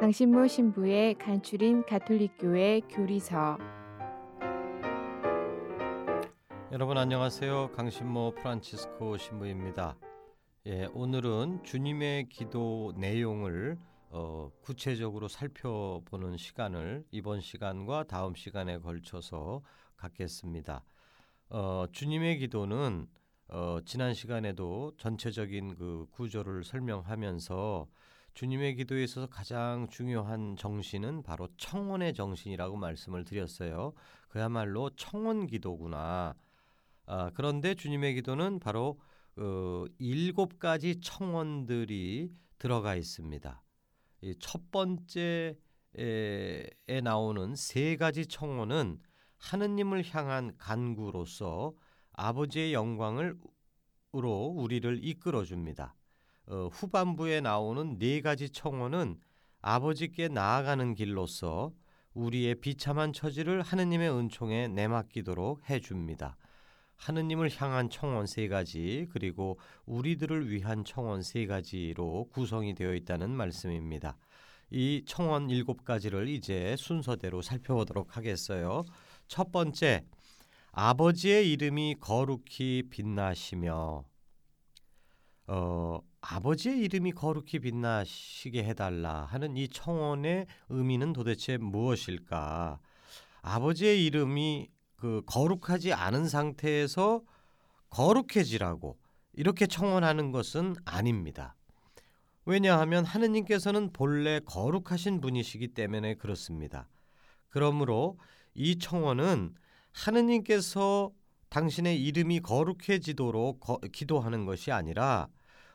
강신모 신부의 간추린 가톨릭교회 교리서 여러분 안녕하세요. 강신모 프란치스코 신부입니다. 예, 오늘은 주님의 기도 내용을 어, 구체적으로 살펴보는 시간을 이번 시간과 다음 시간에 걸쳐서 갖겠습니다. 어, 주님의 기도는 어, 지난 시간에도 전체적인 그 구조를 설명하면서 주님의 기도에 있어서 가장 중요한 정신은 바로 청원의 정신이라고 말씀을 드렸어요. 그야말로 청원 기도구나. 아, 그런데 주님의 기도는 바로 어, 일곱 가지 청원들이 들어가 있습니다. 첫 번째에 나오는 세 가지 청원은 하느님을 향한 간구로서 아버지의 영광을 우리를 이끌어 줍니다. 어, 후반부에 나오는 네 가지 청원은 아버지께 나아가는 길로서 우리의 비참한 처지를 하느님의 은총에 내맡기도록 해줍니다. 하느님을 향한 청원 세 가지 그리고 우리들을 위한 청원 세 가지로 구성이 되어 있다는 말씀입니다. 이 청원 일곱 가지를 이제 순서대로 살펴보도록 하겠어요. 첫 번째, 아버지의 이름이 거룩히 빛나시며 어, 아버지의 이름이 거룩히 빛나시게 해달라 하는 이 청원의 의미는 도대체 무엇일까? 아버지의 이름이 그 거룩하지 않은 상태에서 거룩해지라고 이렇게 청원하는 것은 아닙니다. 왜냐하면 하느님께서는 본래 거룩하신 분이시기 때문에 그렇습니다. 그러므로 이 청원은 하느님께서 당신의 이름이 거룩해지도록 거, 기도하는 것이 아니라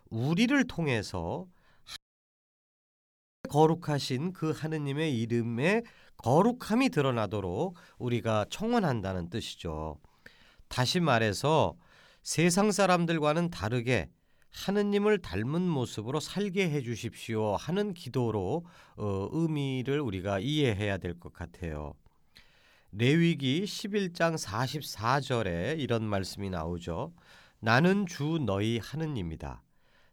우리를 통해서 거룩하신 그 하느님의 이름에 거룩함이 드러나도록 우리가 청원한다는 뜻이죠. 다시 말해서 세상 사람들과는 다르게 하느님을 닮은 모습으로 살게 해 주십시오 하는 기도로 어, 의미를 우리가 이해해야 될 것 같아요. 레위기 11장 44절에 이런 말씀이 나오죠. 나는 주 너희 하느님이다.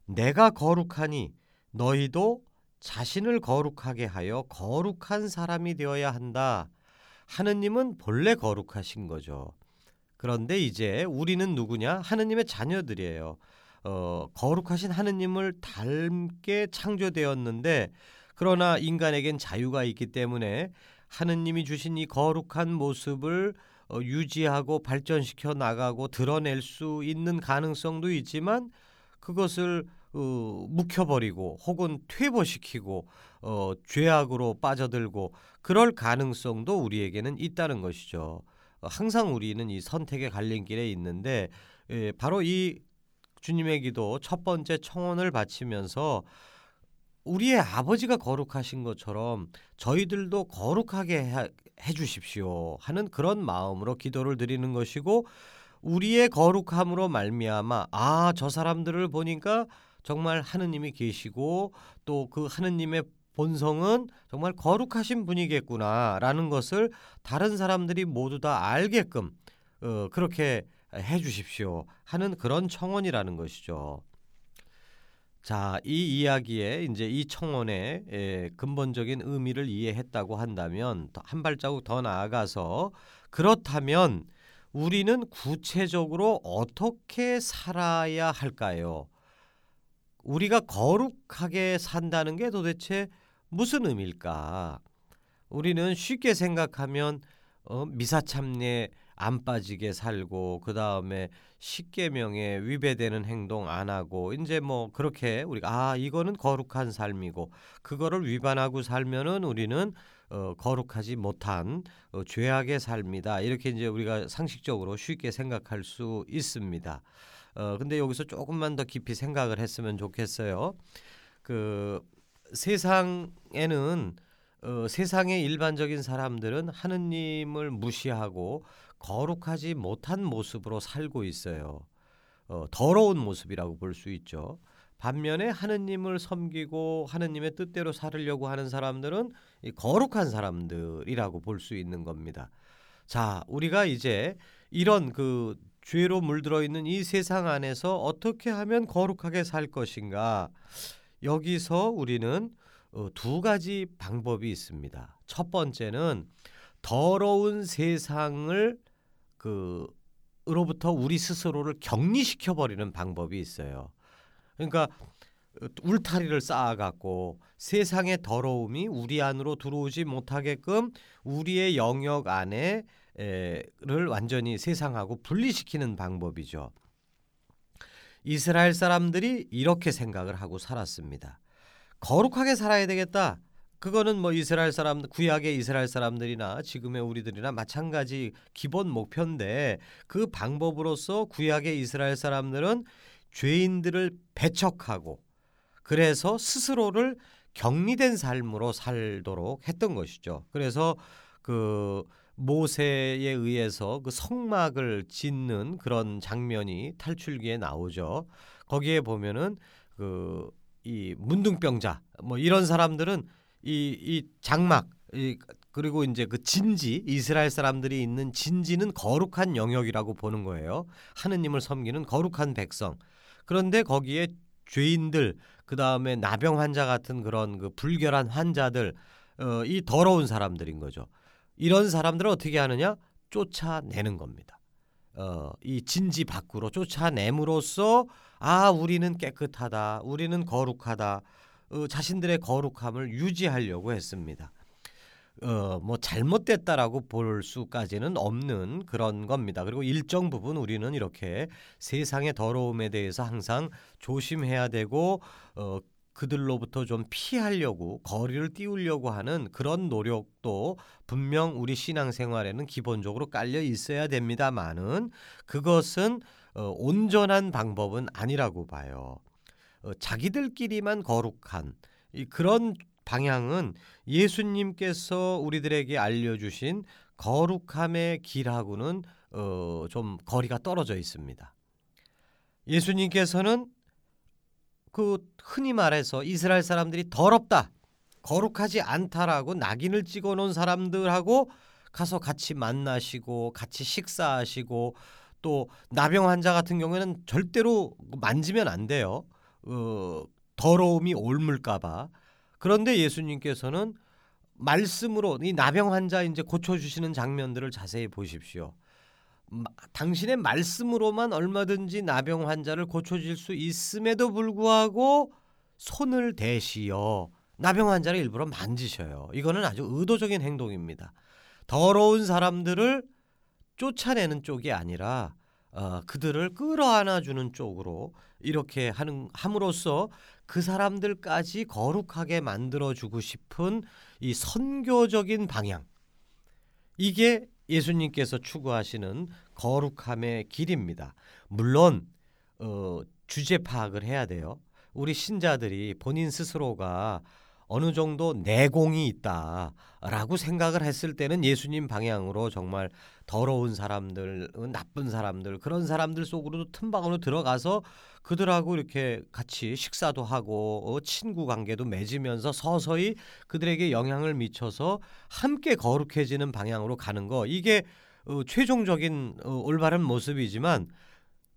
내가 거룩하니 너희도 자신을 거룩하게 하여 거룩한 사람이 되어야 한다. 하느님은 본래 거룩하신 거죠. 그런데 이제 우리는 누구냐? 하느님의 자녀들이에요. 어, 거룩하신 하느님을 닮게 창조되었는데 그러나 인간에겐 자유가 있기 때문에 하느님이 주신 이 거룩한 모습을 어, 유지하고 발전시켜 나가고 드러낼 수 있는 가능성도 있지만 그것을 어, 묵혀버리고 혹은 퇴보시키고 어, 죄악으로 빠져들고 그럴 가능성도 우리에게는 있다는 것이죠. 어, 항상 우리는 이 선택의 갈림길에 있는데 예, 바로 이 주님의 기도 첫 번째 청원을 바치면서 우리의 아버지가 거룩하신 것처럼 저희들도 거룩하게 해, 해 주십시오 하는 그런 마음으로 기도를 드리는 것이고 우리의 거룩함으로 말미암아 아 저 사람들을 보니까 정말 하느님이 계시고 또 그 하느님의 본성은 정말 거룩하신 분이겠구나라는 것을 다른 사람들이 모두 다 알게끔 어, 그렇게 해 주십시오 하는 그런 청원이라는 것이죠. 자, 이 이야기에 이제 이 청원의 에, 근본적인 의미를 이해했다고 한다면 한 발자국 더 나아가서 그렇다면 우리는 구체적으로 어떻게 살아야 할까요? 우리가 거룩하게 산다는 게 도대체 무슨 의미일까? 우리는 쉽게 생각하면 어, 미사 참례 안 빠지게 살고 그 다음에 십계명에 위배되는 행동 안 하고 이제 뭐 그렇게 우리가 아 이거는 거룩한 삶이고 그거를 위반하고 살면은 우리는 어, 거룩하지 못한 어, 죄악의 삶이다 이렇게 이제 우리가 상식적으로 쉽게 생각할 수 있습니다. 어 근데 여기서 조금만 더 깊이 생각을 했으면 좋겠어요. 그 세상에는 어, 세상의 일반적인 사람들은 하느님을 무시하고 거룩하지 못한 모습으로 살고 있어요. 어, 더러운 모습이라고 볼 수 있죠. 반면에 하느님을 섬기고 하느님의 뜻대로 살으려고 하는 사람들은 거룩한 사람들이라고 볼 수 있는 겁니다. 자, 우리가 이제 이런 그 죄로 물들어 있는 이 세상 안에서 어떻게 하면 거룩하게 살 것인가? 여기서 우리는 어, 두 가지 방법이 있습니다. 첫 번째는 더러운 세상을 그 으로부터 우리 스스로를 격리시켜 버리는 방법이 있어요. 그러니까 울타리를 쌓아갖고 세상의 더러움이 우리 안으로 들어오지 못하게끔 우리의 영역 안에를 완전히 세상하고 분리시키는 방법이죠. 이스라엘 사람들이 이렇게 생각을 하고 살았습니다. 거룩하게 살아야 되겠다. 그거는 뭐 이스라엘 사람 구약의 이스라엘 사람들이나 지금의 우리들이나 마찬가지 기본 목표인데 그 방법으로서 구약의 이스라엘 사람들은 죄인들을 배척하고 그래서 스스로를 격리된 삶으로 살도록 했던 것이죠. 그래서 그 모세에 의해서 그 성막을 짓는 그런 장면이 탈출기에 나오죠. 거기에 보면은 그 이 문둥병자 뭐 이런 사람들은 이, 이 장막 이, 그리고 이제 그 진지 이스라엘 사람들이 있는 진지는 거룩한 영역이라고 보는 거예요. 하느님을 섬기는 거룩한 백성. 그런데 거기에 죄인들 그 다음에 나병 환자 같은 그런 그 불결한 환자들 어, 이 더러운 사람들인 거죠. 이런 사람들을 어떻게 하느냐? 쫓아내는 겁니다. 어, 이 진지 밖으로 쫓아냄으로써 아 우리는 깨끗하다, 우리는 거룩하다, 어, 자신들의 거룩함을 유지하려고 했습니다. 어, 뭐 잘못됐다라고 볼 수까지는 없는 그런 겁니다. 그리고 일정 부분 우리는 이렇게 세상의 더러움에 대해서 항상 조심해야 되고 어, 그들로부터 좀 피하려고 거리를 띄우려고 하는 그런 노력도 분명 우리 신앙생활에는 기본적으로 깔려 있어야 됩니다만은 그것은 어, 온전한 방법은 아니라고 봐요. 어, 자기들끼리만 거룩한 이 그런 방향은 예수님께서 우리들에게 알려주신 거룩함의 길하고는 어, 좀 거리가 떨어져 있습니다. 예수님께서는 그 흔히 말해서 이스라엘 사람들이 더럽다, 거룩하지 않다라고 낙인을 찍어 놓은 사람들하고 가서 같이 만나시고 같이 식사하시고 또 나병 환자 같은 경우에는 절대로 만지면 안 돼요. 어, 더러움이 옮을까봐. 그런데 예수님께서는 말씀으로 이 나병 환자 이제 고쳐주시는 장면들을 자세히 보십시오. 당신의 말씀으로만 얼마든지 나병 환자를 고쳐줄 수 있음에도 불구하고 손을 대시어 나병 환자를 일부러 만지셔요. 이거는 아주 의도적인 행동입니다. 더러운 사람들을 쫓아내는 쪽이 아니라 어, 그들을 끌어안아 주는 쪽으로 이렇게 하는 함으로써 그 사람들까지 거룩하게 만들어 주고 싶은 이 선교적인 방향 이게 예수님께서 추구하시는 거룩함의 길입니다. 물론 어, 주제 파악을 해야 돼요. 우리 신자들이 본인 스스로가 어느 정도 내공이 있다라고 생각을 했을 때는 예수님 방향으로 정말 더러운 사람들, 나쁜 사람들 그런 사람들 속으로도 틈바구니 들어가서 그들하고 이렇게 같이 식사도 하고 어, 친구 관계도 맺으면서 서서히 그들에게 영향을 미쳐서 함께 거룩해지는 방향으로 가는 거. 이게 어, 최종적인 어, 올바른 모습이지만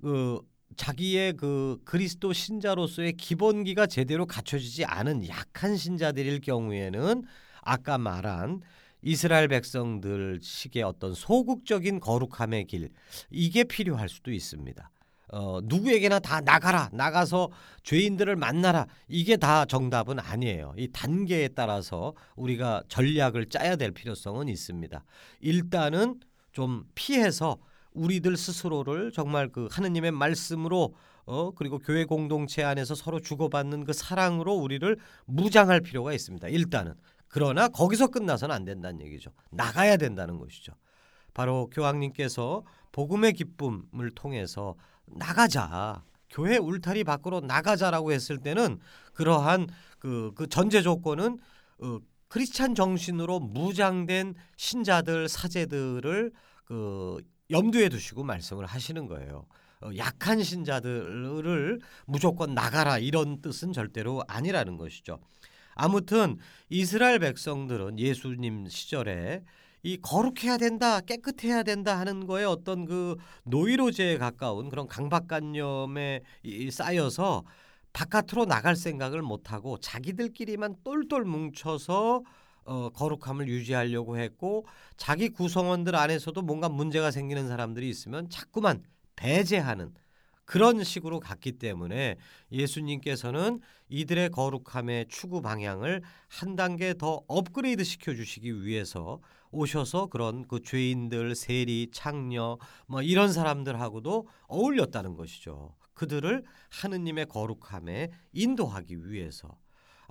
그 자기의 그 그리스도 신자로서의 기본기가 제대로 갖춰지지 않은 약한 신자들일 경우에는 아까 말한 이스라엘 백성들 식의 어떤 소극적인 거룩함의 길 이게 필요할 수도 있습니다. 어, 누구에게나 다 나가라 나가서 죄인들을 만나라 이게 다 정답은 아니에요. 이 단계에 따라서 우리가 전략을 짜야 될 필요성은 있습니다. 일단은 좀 피해서 우리들 스스로를 정말 그 하느님의 말씀으로 어 그리고 교회 공동체 안에서 서로 주고받는 그 사랑으로 우리를 무장할 필요가 있습니다. 일단은 그러나 거기서 끝나서는 안 된다는 얘기죠. 나가야 된다는 것이죠. 바로 교황님께서 복음의 기쁨을 통해서 나가자. 교회 울타리 밖으로 나가자라고 했을 때는 그러한 그, 그 전제 조건은 어, 크리스찬 정신으로 무장된 신자들 사제들을 그 염두에 두시고 말씀을 하시는 거예요. 어, 약한 신자들을 무조건 나가라 이런 뜻은 절대로 아니라는 것이죠. 아무튼 이스라엘 백성들은 예수님 시절에 이 거룩해야 된다, 깨끗해야 된다 하는 거에 어떤 그 노이로제에 가까운 그런 강박관념에 쌓여서 바깥으로 나갈 생각을 못 하고 자기들끼리만 똘똘 뭉쳐서 어, 거룩함을 유지하려고 했고 자기 구성원들 안에서도 뭔가 문제가 생기는 사람들이 있으면 자꾸만 배제하는 그런 식으로 갔기 때문에 예수님께서는 이들의 거룩함의 추구 방향을 한 단계 더 업그레이드 시켜 주시기 위해서 오셔서 그런 그 죄인들, 세리, 창녀 뭐 이런 사람들하고도 어울렸다는 것이죠. 그들을 하느님의 거룩함에 인도하기 위해서.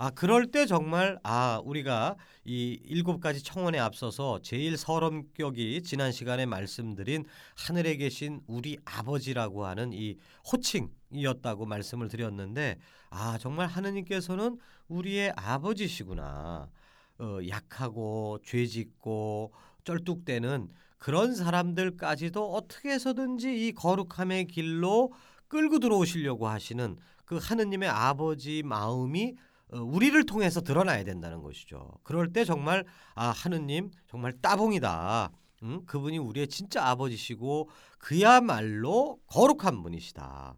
아 그럴 때 정말 아 우리가 이 일곱 가지 청원에 앞서서 제일 서름격이 지난 시간에 말씀드린 하늘에 계신 우리 아버지라고 하는 이 호칭이었다고 말씀을 드렸는데 아 정말 하느님께서는 우리의 아버지시구나. 어, 약하고 죄짓고 쩔뚝대는 그런 사람들까지도 어떻게 해서든지 이 거룩함의 길로 끌고 들어오시려고 하시는 그 하느님의 아버지 마음이 어, 우리를 통해서 드러나야 된다는 것이죠. 그럴 때 정말 아 하느님 정말 따봉이다. 응? 그분이 우리의 진짜 아버지시고 그야말로 거룩한 분이시다.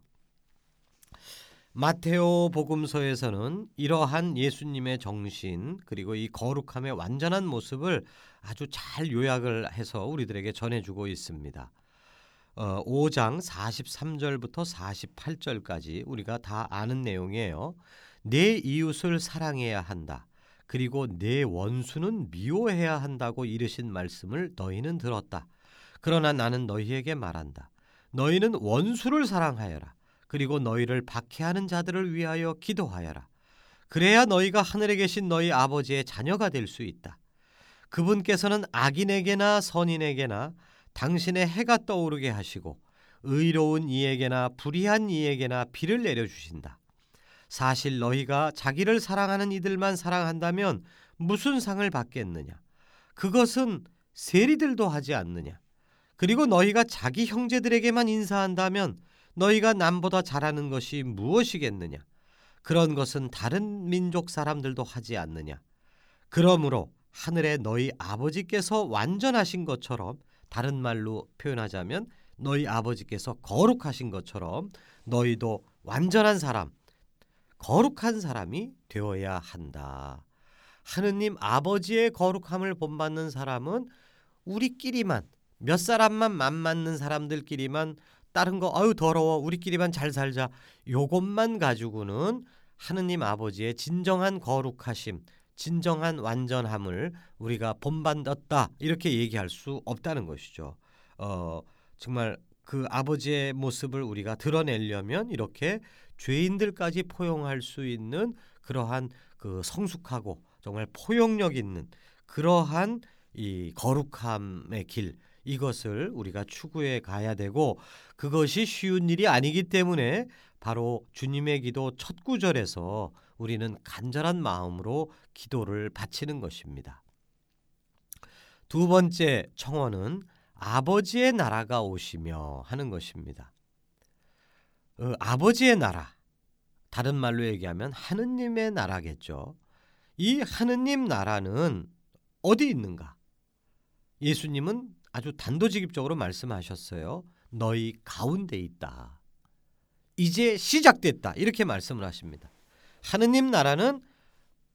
마테오 복음서에서는 이러한 예수님의 정신 그리고 이 거룩함의 완전한 모습을 아주 잘 요약을 해서 우리들에게 전해주고 있습니다. 어, 5장 43절부터 48절까지 우리가 다 아는 내용이에요. 내 이웃을 사랑해야 한다. 그리고 내 원수는 미워해야 한다고 이르신 말씀을 너희는 들었다. 그러나 나는 너희에게 말한다. 너희는 원수를 사랑하여라. 그리고 너희를 박해하는 자들을 위하여 기도하여라. 그래야 너희가 하늘에 계신 너희 아버지의 자녀가 될 수 있다. 그분께서는 악인에게나 선인에게나 당신의 해가 떠오르게 하시고 의로운 이에게나 불의한 이에게나 비를 내려 주신다. 사실 너희가 자기를 사랑하는 이들만 사랑한다면 무슨 상을 받겠느냐? 그것은 세리들도 하지 않느냐? 그리고 너희가 자기 형제들에게만 인사한다면 너희가 남보다 잘하는 것이 무엇이겠느냐? 그런 것은 다른 민족 사람들도 하지 않느냐? 그러므로 하늘에 너희 아버지께서 완전하신 것처럼 다른 말로 표현하자면 너희 아버지께서 거룩하신 것처럼 너희도 완전한 사람, 거룩한 사람이 되어야 한다. 하느님 아버지의 거룩함을 본받는 사람은 우리끼리만 몇 사람만 맘맞는 사람들끼리만 다른 거 아유 더러워 우리끼리만 잘 살자 요것만 가지고는 하느님 아버지의 진정한 거룩하심 진정한 완전함을 우리가 본받았다 이렇게 얘기할 수 없다는 것이죠. 어 정말 그 아버지의 모습을 우리가 드러내려면 이렇게 죄인들까지 포용할 수 있는 그러한 그 성숙하고 정말 포용력 있는 그러한 이 거룩함의 길 이것을 우리가 추구해 가야 되고 그것이 쉬운 일이 아니기 때문에 바로 주님의 기도 첫 구절에서 우리는 간절한 마음으로 기도를 바치는 것입니다. 두 번째 청원은 아버지의 나라가 오시며 하는 것입니다. 어, 아버지의 나라, 다른 말로 얘기하면 하느님의 나라겠죠. 이 하느님 나라는 어디 있는가? 예수님은 아주 단도직입적으로 말씀하셨어요. 너희 가운데 있다. 이제 시작됐다. 이렇게 말씀을 하십니다. 하느님 나라는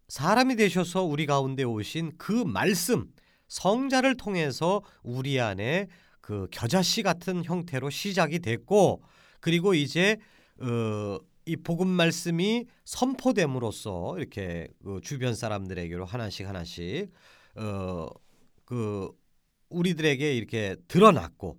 사람이 되셔서 우리 가운데 오신 그 말씀, 성자를 통해서 우리 안에 그 겨자씨 같은 형태로 시작이 됐고, 그리고 이제 어, 이 복음 말씀이 선포됨으로써 이렇게 그 주변 사람들에게로 하나씩 하나씩 어, 그 우리들에게 이렇게 드러났고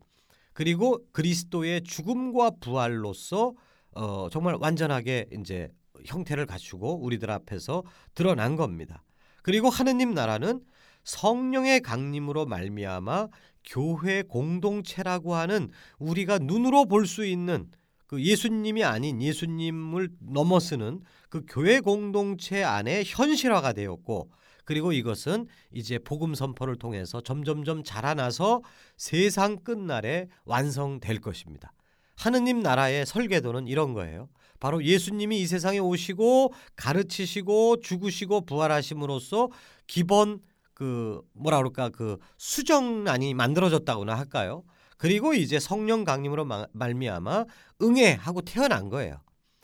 그리고 그리스도의 죽음과 부활로서 어, 정말 완전하게 이제 형태를 갖추고 우리들 앞에서 드러난 겁니다. 그리고 하느님 나라는 성령의 강림으로 말미암아 교회 공동체라고 하는 우리가 눈으로 볼 수 있는 그 예수님이 아닌 예수님을 넘어서는 그 교회 공동체 안에 현실화가 되었고 그리고 이것은 이제 복음 선포를 통해서 점점점 자라나서 세상 끝날에 완성될 것입니다. 하느님 나라의 설계도는 이런 거예요. 바로 예수님이 이 세상에 오시고 가르치시고 죽으시고 부활하심으로써 기본 그 뭐라 그럴까 그 수정란이 만들어졌다고나 할까요? 그리고 이제 성령 강림으로 말미암아 응애하고 태어난 거예요.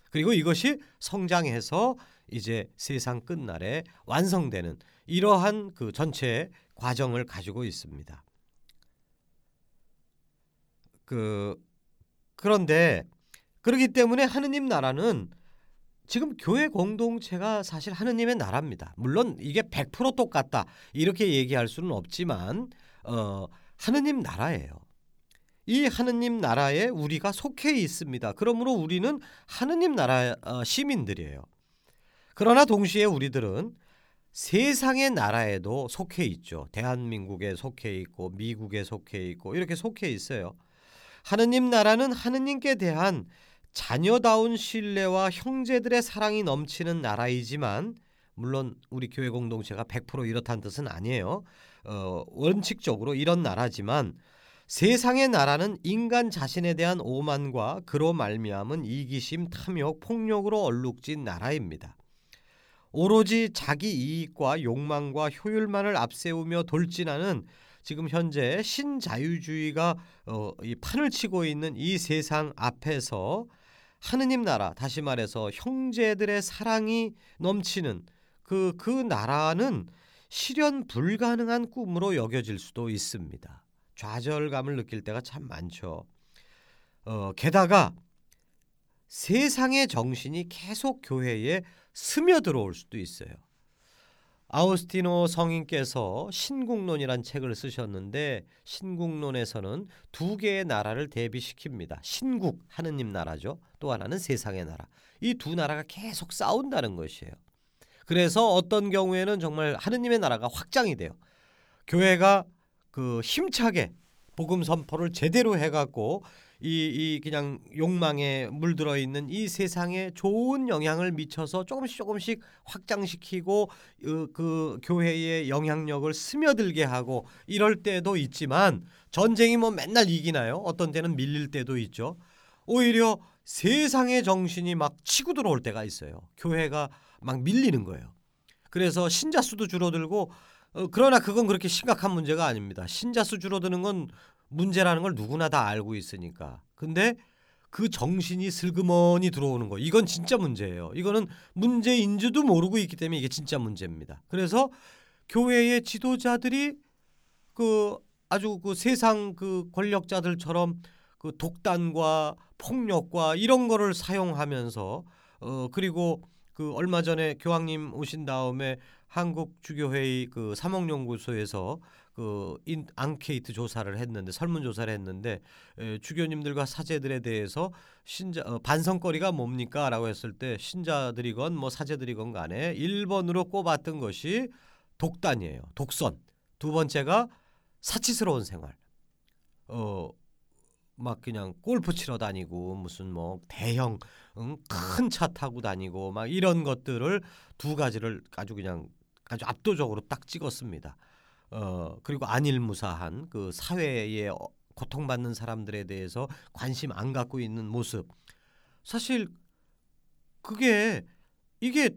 그리고 이것이 성장해서 이제 세상 끝날에 완성되는 이러한 그 전체 과정을 가지고 있습니다. 그 그런데 그렇기 때문에 하느님 나라는 지금 교회 공동체가 사실 하느님의 나라입니다. 물론 이게 100% 똑같다 이렇게 얘기할 수는 없지만 어, 하느님 나라예요. 이 하느님 나라에 우리가 속해 있습니다. 그러므로 우리는 하느님 나라 어, 시민들이에요. 그러나 동시에 우리들은 세상의 나라에도 속해 있죠. 대한민국에 속해 있고 미국에 속해 있고 이렇게 속해 있어요. 하느님 나라는 하느님께 대한 자녀다운 신뢰와 형제들의 사랑이 넘치는 나라이지만 물론 우리 교회 공동체가 100% 이렇다는 뜻은 아니에요. 어, 원칙적으로 이런 나라지만 세상의 나라는 인간 자신에 대한 오만과 그로 말미암은 이기심, 탐욕, 폭력으로 얼룩진 나라입니다. 오로지 자기 이익과 욕망과 효율만을 앞세우며 돌진하는 지금 현재 신자유주의가 어, 이 판을 치고 있는 이 세상 앞에서 하느님 나라 다시 말해서 형제들의 사랑이 넘치는 그그 나라는 실현 불가능한 꿈으로 여겨질 수도 있습니다. 좌절감을 느낄 때가 참 많죠. 어, 게다가 세상의 정신이 계속 교회에 스며들어올 수도 있어요. 아우스티노 성인께서 신국론이란 책을 쓰셨는데 신국론에서는 두 개의 나라를 대비시킵니다. 신국 하느님 나라죠. 또 하나는 세상의 나라. 이 두 나라가 계속 싸운다는 것이에요. 그래서 어떤 경우에는 정말 하느님의 나라가 확장이 돼요. 교회가 그 힘차게 복음 선포를 제대로 해갖고 이, 이 그냥 욕망에 물들어 있는 이 세상에 좋은 영향을 미쳐서 조금씩 조금씩 확장시키고 그, 그 교회의 영향력을 스며들게 하고 이럴 때도 있지만 전쟁이 뭐 맨날 이기나요? 어떤 때는 밀릴 때도 있죠. 오히려 세상의 정신이 막 치고 들어올 때가 있어요. 교회가 막 밀리는 거예요. 그래서 신자 수도 줄어들고 어, 그러나 그건 그렇게 심각한 문제가 아닙니다. 신자 수 줄어드는 건 문제라는 걸 누구나 다 알고 있으니까. 근데 그 정신이 슬그머니 들어오는 거. 이건 진짜 문제예요. 이거는 문제인 줄도 모르고 있기 때문에 이게 진짜 문제입니다. 그래서 교회의 지도자들이 그 아주 그 세상 그 권력자들처럼 그 독단과 폭력과 이런 거를 사용하면서 어 그리고 그 얼마 전에 교황님 오신 다음에 한국 주교회의 그 사목연구소에서 그 인, 앙케이트 조사를 했는데 설문 조사를 했는데 에, 주교님들과 사제들에 대해서 신자 어, 반성거리가 뭡니까라고 했을 때 신자들이건 뭐 사제들이건 간에 1번으로 꼽았던 것이 독단이에요. 독선. 두 번째가 사치스러운 생활. 어, 막 그냥 골프 치러 다니고 무슨 뭐 대형 응? 큰 차 타고 다니고 막 이런 것들을 두 가지를 아주 그냥 아주 압도적으로 딱 찍었습니다. 어 그리고 안일무사한 그 사회에 어, 고통받는 사람들에 대해서 관심 안 갖고 있는 모습 사실 그게 이게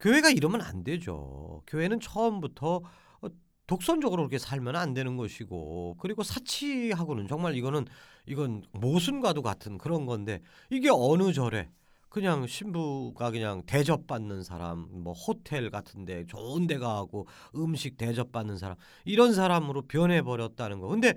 교회가 이러면 안 되죠. 교회는 처음부터 어, 독선적으로 그렇게 살면 안 되는 것이고 그리고 사치하고는 정말 이거는 이건 모순과도 같은 그런 건데 이게 어느 절에 그냥 신부가 그냥 대접받는 사람 뭐 호텔 같은데 좋은 데 가고 음식 대접받는 사람 이런 사람으로 변해 버렸다는 거. 근데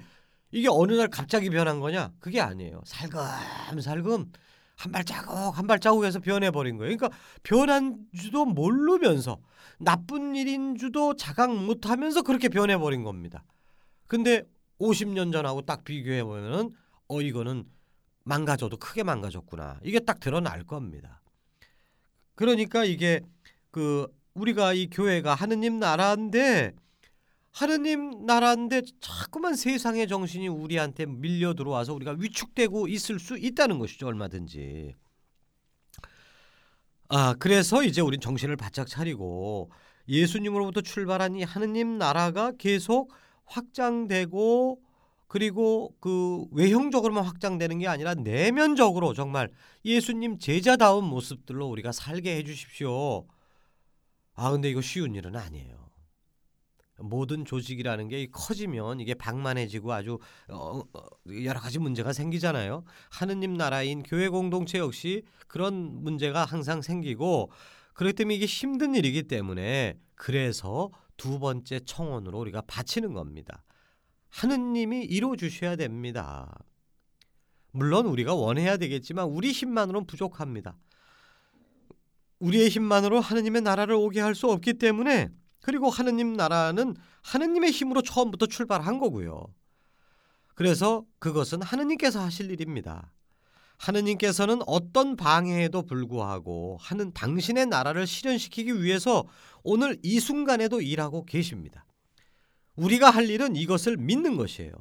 이게 어느 날 갑자기 변한 거냐? 그게 아니에요. 살금살금 한 발자국 한 발자국에서 변해 버린 거예요. 그러니까 변한 줄도 모르면서 나쁜 일인 줄도 자각 못 하면서 그렇게 변해 버린 겁니다. 근데 50년 전하고 딱 비교해 보면은 어 이거는 망가져도 크게 망가졌구나. 이게 딱 드러날 겁니다. 그러니까 이게 그 우리가 이 교회가 하느님 나라인데 하느님 나라인데 자꾸만 세상의 정신이 우리한테 밀려 들어와서 우리가 위축되고 있을 수 있다는 것이죠 얼마든지. 아 그래서 이제 우린 정신을 바짝 차리고 예수님으로부터 출발한 이 하느님 나라가 계속 확장되고 그리고 그 외형적으로만 확장되는 게 아니라 내면적으로 정말 예수님 제자다운 모습들로 우리가 살게 해 주십시오. 아 근데 이거 쉬운 일은 아니에요. 모든 조직이라는 게 커지면 이게 방만해지고 아주 어, 어, 여러 가지 문제가 생기잖아요. 하느님 나라인 교회 공동체 역시 그런 문제가 항상 생기고 그렇기 때문에 이게 힘든 일이기 때문에 그래서 두 번째 청원으로 우리가 바치는 겁니다. 하느님이 이루어 주셔야 됩니다. 물론 우리가 원해야 되겠지만 우리 힘만으로는 부족합니다. 우리의 힘만으로 하느님의 나라를 오게 할 수 없기 때문에 그리고 하느님 나라는 하느님의 힘으로 처음부터 출발한 거고요. 그래서 그것은 하느님께서 하실 일입니다. 하느님께서는 어떤 방해에도 불구하고 하는 당신의 나라를 실현시키기 위해서 오늘 이 순간에도 일하고 계십니다. 우리가 할 일은 이것을 믿는 것이에요.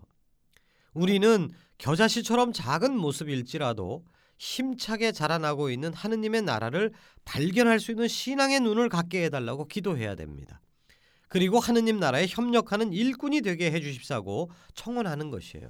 우리는 겨자씨처럼 작은 모습일지라도 힘차게 자라나고 있는 하느님의 나라를 발견할 수 있는 신앙의 눈을 갖게 해달라고 기도해야 됩니다. 그리고 하느님 나라에 협력하는 일꾼이 되게 해주십사고 청원하는 것이에요.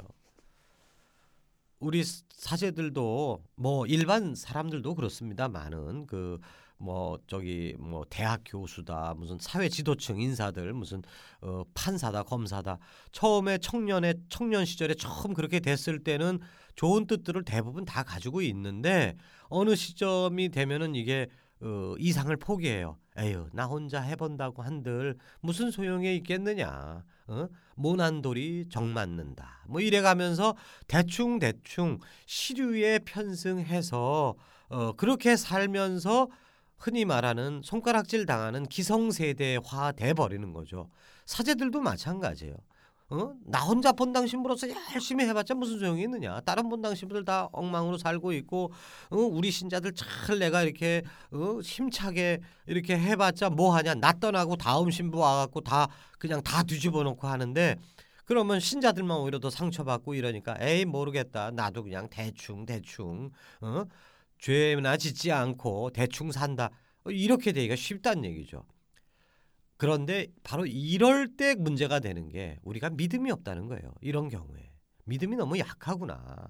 우리 사제들도 뭐 일반 사람들도 그렇습니다. 많은 그 뭐 저기 뭐 대학 교수다 무슨 사회 지도층 인사들 무슨 어 판사다 검사다 처음에 청년의 청년 시절에 처음 그렇게 됐을 때는 좋은 뜻들을 대부분 다 가지고 있는데 어느 시점이 되면은 이게 어, 이상을 포기해요. 에휴, 나 혼자 해본다고 한들 무슨 소용이 있겠느냐. 어? 모난 돌이 정 맞는다. 뭐 이래 가면서 대충 대충 시류에 편승해서 어, 그렇게 살면서 흔히 말하는 손가락질 당하는 기성세대화 돼 버리는 거죠. 사제들도 마찬가지예요. 어? 나 혼자 본당 신부로서 열심히 해봤자 무슨 소용이 있느냐. 다른 본당 신부들 다 엉망으로 살고 있고, 어? 우리 신자들 잘 내가 이렇게 어? 힘차게 이렇게 해봤자 뭐 하냐. 나 떠나고 다음 신부 와갖고 다 그냥 다 뒤집어 놓고 하는데, 그러면 신자들만 오히려 더 상처받고 이러니까 에이 모르겠다. 나도 그냥 대충 대충 어? 죄나 짓지 않고 대충 산다. 이렇게 되기가 쉽다는 얘기죠. 그런데 바로 이럴 때 문제가 되는 게 우리가 믿음이 없다는 거예요. 이런 경우에. 믿음이 너무 약하구나.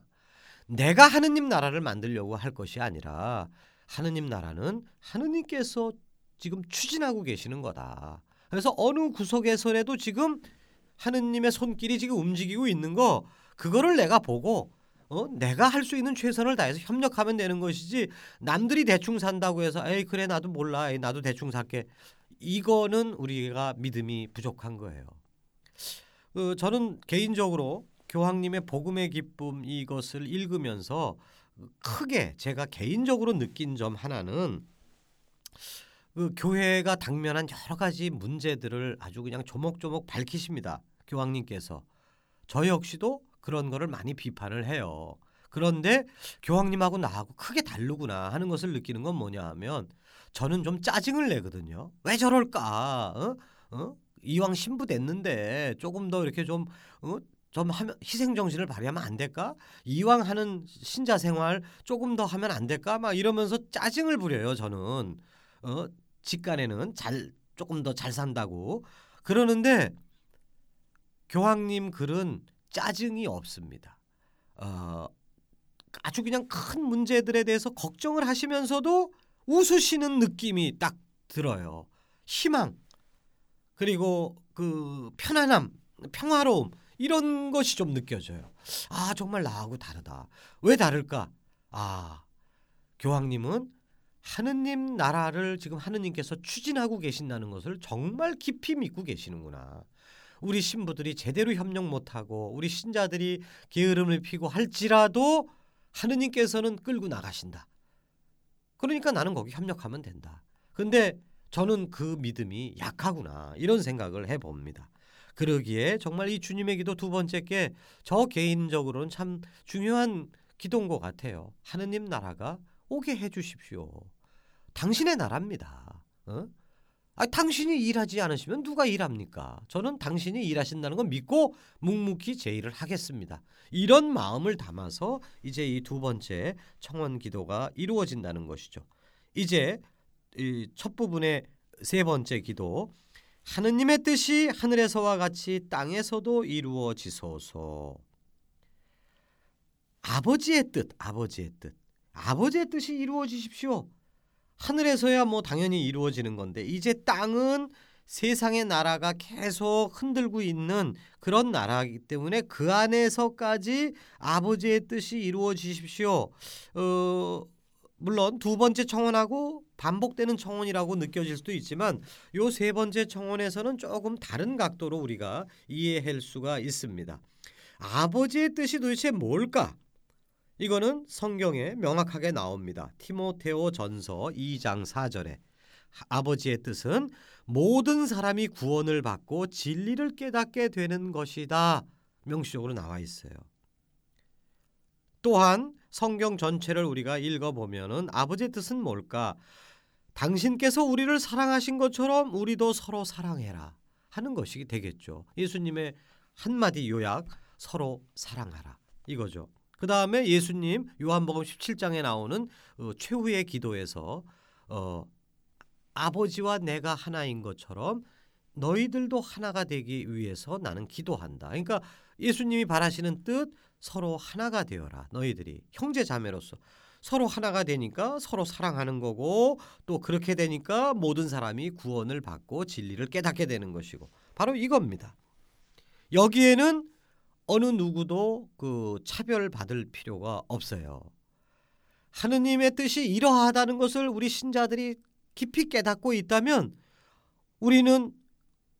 내가 하느님 나라를 만들려고 할 것이 아니라 하느님 나라는 하느님께서 지금 추진하고 계시는 거다. 그래서 어느 구석에서라도 지금 하느님의 손길이 지금 움직이고 있는 거 그거를 내가 보고 어? 내가 할 수 있는 최선을 다해서 협력하면 되는 것이지 남들이 대충 산다고 해서 에이 그래 나도 몰라 에이, 나도 대충 살게 이거는 우리가 믿음이 부족한 거예요. 그 저는 개인적으로 교황님의 복음의 기쁨 이것을 읽으면서 크게 제가 개인적으로 느낀 점 하나는 그 교회가 당면한 여러 가지 문제들을 아주 그냥 조목조목 밝히십니다. 교황님께서 저 역시도 그런 거를 많이 비판을 해요. 그런데 교황님하고 나하고 크게 다르구나 하는 것을 느끼는 건 뭐냐 하면 저는 좀 짜증을 내거든요. 왜 저럴까? 어? 어? 이왕 신부 됐는데 조금 더 이렇게 좀 어? 좀 하면 희생 정신을 발휘하면 안 될까? 이왕 하는 신자 생활 조금 더 하면 안 될까? 막 이러면서 짜증을 부려요. 저는 어 직간에는 잘 조금 더 잘 산다고 그러는데 교황님 글은 짜증이 없습니다. 어, 아주 그냥 큰 문제들에 대해서 걱정을 하시면서도 웃으시는 느낌이 딱 들어요. 희망 그리고 그 편안함, 평화로움 이런 것이 좀 느껴져요. 아 정말 나하고 다르다. 왜 다를까? 아 교황님은 하느님 나라를 지금 하느님께서 추진하고 계신다는 것을 정말 깊이 믿고 계시는구나. 우리 신부들이 제대로 협력 못하고 우리 신자들이 게으름을 피고 할지라도 하느님께서는 끌고 나가신다. 그러니까 나는 거기 협력하면 된다. 근데 저는 그 믿음이 약하구나 이런 생각을 해봅니다. 그러기에 정말 이 주님의 기도 두 번째 게 저 개인적으로는 참 중요한 기도인 것 같아요. 하느님 나라가 오게 해 주십시오. 당신의 나라입니다. 어? 아, 당신이 일하지 않으시면 누가 일합니까? 저는 당신이 일하신다는 건 믿고 묵묵히 제 일을 하겠습니다. 이런 마음을 담아서 이제 이 두 번째 청원 기도가 이루어진다는 것이죠. 이제 이 첫 부분의 세 번째 기도 하느님의 뜻이 하늘에서와 같이 땅에서도 이루어지소서. 아버지의 뜻, 아버지의 뜻. 아버지의 뜻이 이루어지십시오. 하늘에서야 뭐 당연히 이루어지는 건데 이제 땅은 세상의 나라가 계속 흔들고 있는 그런 나라이기 때문에 그 안에서까지 아버지의 뜻이 이루어지십시오. 어, 물론 두 번째 청원하고 반복되는 청원이라고 느껴질 수도 있지만 요 세 번째 청원에서는 조금 다른 각도로 우리가 이해할 수가 있습니다. 아버지의 뜻이 도대체 뭘까? 이거는 성경에 명확하게 나옵니다. 티모테오 전서 2장 4절에 아버지의 뜻은 모든 사람이 구원을 받고 진리를 깨닫게 되는 것이다. 명시적으로 나와 있어요. 또한 성경 전체를 우리가 읽어보면은 아버지의 뜻은 뭘까? 당신께서 우리를 사랑하신 것처럼 우리도 서로 사랑해라 하는 것이 되겠죠. 예수님의 한마디 요약 서로 사랑하라 이거죠. 그 다음에 예수님 요한복음 17장에 나오는 어, 최후의 기도에서 어, 아버지와 내가 하나인 것처럼 너희들도 하나가 되기 위해서 나는 기도한다. 그러니까 예수님이 바라시는 뜻 서로 하나가 되어라. 너희들이 형제 자매로서 서로 하나가 되니까 서로 사랑하는 거고 또 그렇게 되니까 모든 사람이 구원을 받고 진리를 깨닫게 되는 것이고 바로 이겁니다. 여기에는 어느 누구도 그 차별받을 필요가 없어요. 하느님의 뜻이 이러하다는 것을 우리 신자들이 깊이 깨닫고 있다면 우리는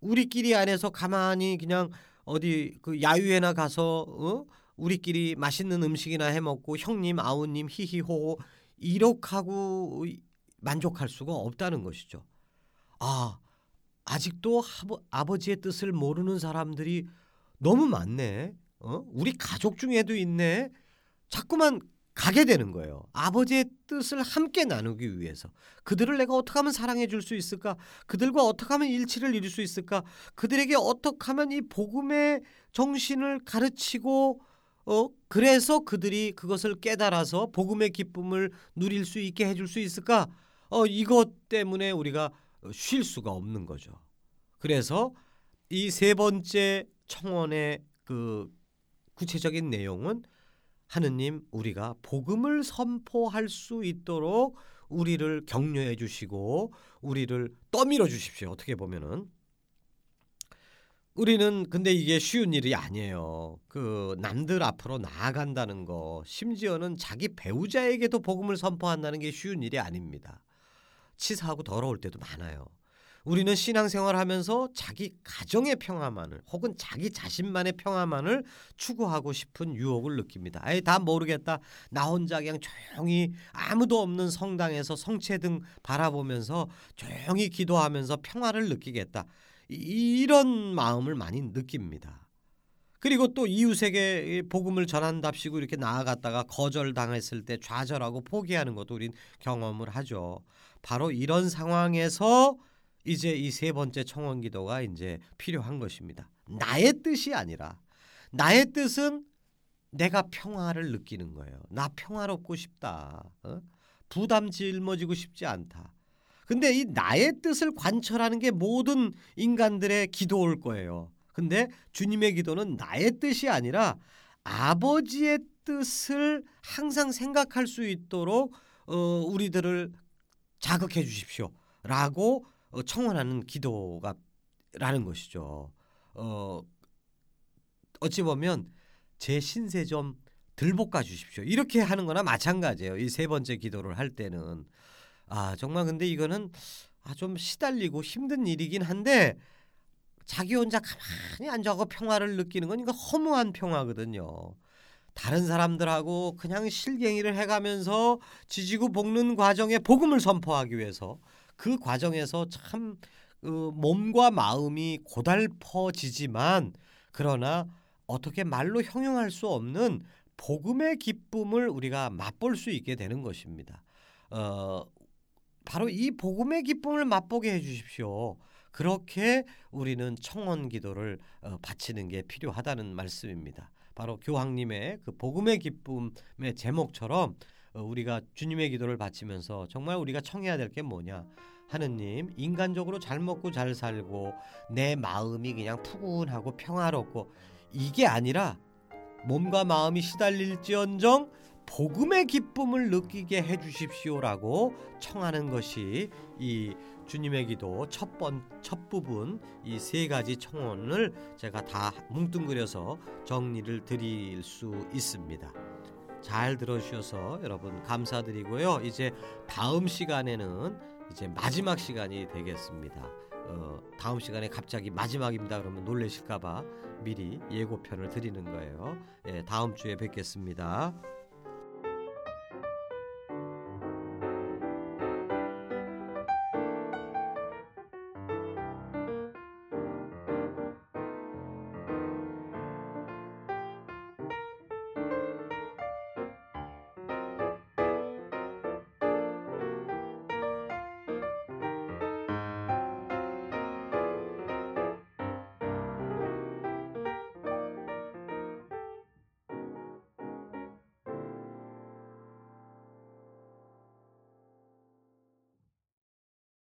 우리끼리 안에서 가만히 그냥 어디 그 야유회나 가서 어? 우리끼리 맛있는 음식이나 해 먹고 형님 아우님 히히호 이렇게하고 만족할 수가 없다는 것이죠. 아 아직도 아버지의 뜻을 모르는 사람들이 너무 많네. 어? 우리 가족 중에도 있네. 자꾸만 가게 되는 거예요. 아버지의 뜻을 함께 나누기 위해서. 그들을 내가 어떻게 하면 사랑해 줄 수 있을까? 그들과 어떻게 하면 일치를 이룰 수 있을까? 그들에게 어떻게 하면 이 복음의 정신을 가르치고 어 그래서 그들이 그것을 깨달아서 복음의 기쁨을 누릴 수 있게 해줄 수 있을까? 어 이것 때문에 우리가 쉴 수가 없는 거죠. 그래서 이 세 번째 청원의 그 구체적인 내용은 하느님 우리가 복음을 선포할 수 있도록 우리를 격려해 주시고 우리를 떠밀어 주십시오. 어떻게 보면은 우리는 근데 이게 쉬운 일이 아니에요. 그 남들 앞으로 나아간다는 거, 심지어는 자기 배우자에게도 복음을 선포한다는 게 쉬운 일이 아닙니다. 치사하고 더러울 때도 많아요. 우리는 신앙생활 하면서 자기 가정의 평화만을 혹은 자기 자신만의 평화만을 추구하고 싶은 유혹을 느낍니다. 아예 다 모르겠다. 나 혼자 그냥 조용히 아무도 없는 성당에서 성체 등 바라보면서 조용히 기도하면서 평화를 느끼겠다. 이런 마음을 많이 느낍니다. 그리고 또 이웃에게 복음을 전한답시고 이렇게 나아갔다가 거절당했을 때 좌절하고 포기하는 것도 우린 경험을 하죠. 바로 이런 상황에서 이제 이 세 번째 청원 기도가 이제 필요한 것입니다. 나의 뜻이 아니라 나의 뜻은 내가 평화를 느끼는 거예요. 나 평화롭고 싶다. 어? 부담 짊어지고 싶지 않다. 근데 이 나의 뜻을 관철하는 게 모든 인간들의 기도일 거예요. 근데 주님의 기도는 나의 뜻이 아니라 아버지의 뜻을 항상 생각할 수 있도록 어, 우리들을 자극해 주십시오 라고 어, 청원하는 기도가 라는 것이죠. 어, 어찌 보면 제 신세 좀 들볶아 주십시오. 이렇게 하는 거나 마찬가지예요. 이 세 번째 기도를 할 때는 아 정말 근데 이거는 아, 좀 시달리고 힘든 일이긴 한데 자기 혼자 가만히 앉아서 평화를 느끼는 건 이거 허무한 평화거든요. 다른 사람들하고 그냥 실갱이를 해가면서 지지고 볶는 과정에 복음을 선포하기 위해서 그 과정에서 참 그 몸과 마음이 고달퍼지지만 그러나 어떻게 말로 형용할 수 없는 복음의 기쁨을 우리가 맛볼 수 있게 되는 것입니다. 어, 바로 이 복음의 기쁨을 맛보게 해주십시오. 그렇게 우리는 청원 기도를 어, 바치는 게 필요하다는 말씀입니다. 바로 교황님의 그 복음의 기쁨의 제목처럼 어, 우리가 주님의 기도를 바치면서 정말 우리가 청해야 될 게 뭐냐? 하느님, 인간적으로 잘 먹고 잘 살고 내 마음이 그냥 푸근하고 평화롭고 이게 아니라 몸과 마음이 시달릴지언정 복음의 기쁨을 느끼게 해 주십시오라고 청하는 것이 이 주님의 기도 첫 번 첫 부분 이 세 가지 청원을 제가 다 뭉뚱그려서 정리를 드릴 수 있습니다. 잘 들어주셔서 여러분 감사드리고요. 이제 다음 시간에는 이제 마지막 시간이 되겠습니다. 어, 다음 시간에 갑자기 마지막입니다. 그러면 놀래실까봐 미리 예고편을 드리는 거예요. 예, 다음 주에 뵙겠습니다.